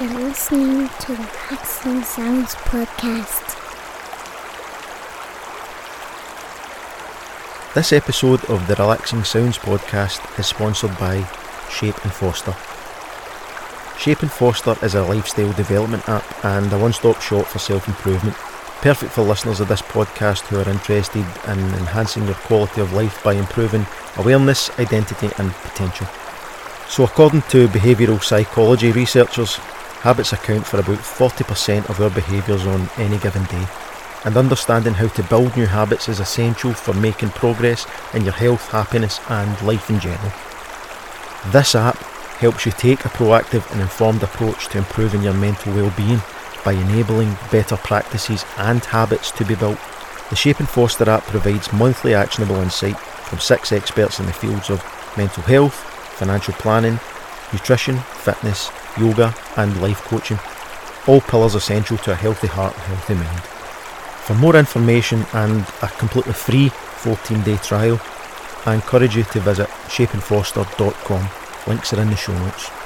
You're listening to the Relaxing Sounds podcast. This episode of the Relaxing Sounds podcast is sponsored by Shape and Foster. Shape and Foster is a lifestyle development app and a one-stop shop for self-improvement. Perfect for listeners of this podcast who are interested in enhancing their quality of life by improving awareness, identity and potential. So according to behavioural psychology researchers, habits account for about 40% of our behaviours on any given day and understanding how to build new habits is essential for making progress in your health, happiness, and life in general. This app helps you take a proactive and informed approach to improving your mental well-being by enabling better practices and habits to be built. The Shape and Foster app provides monthly actionable insight from six experts in the fields of mental health, financial planning, nutrition, fitness, yoga, and life coaching. All pillars essential to a healthy heart and healthy mind. For more information and a completely free 14 day trial, I encourage you to visit shapeandfoster.com. Links are in the show notes.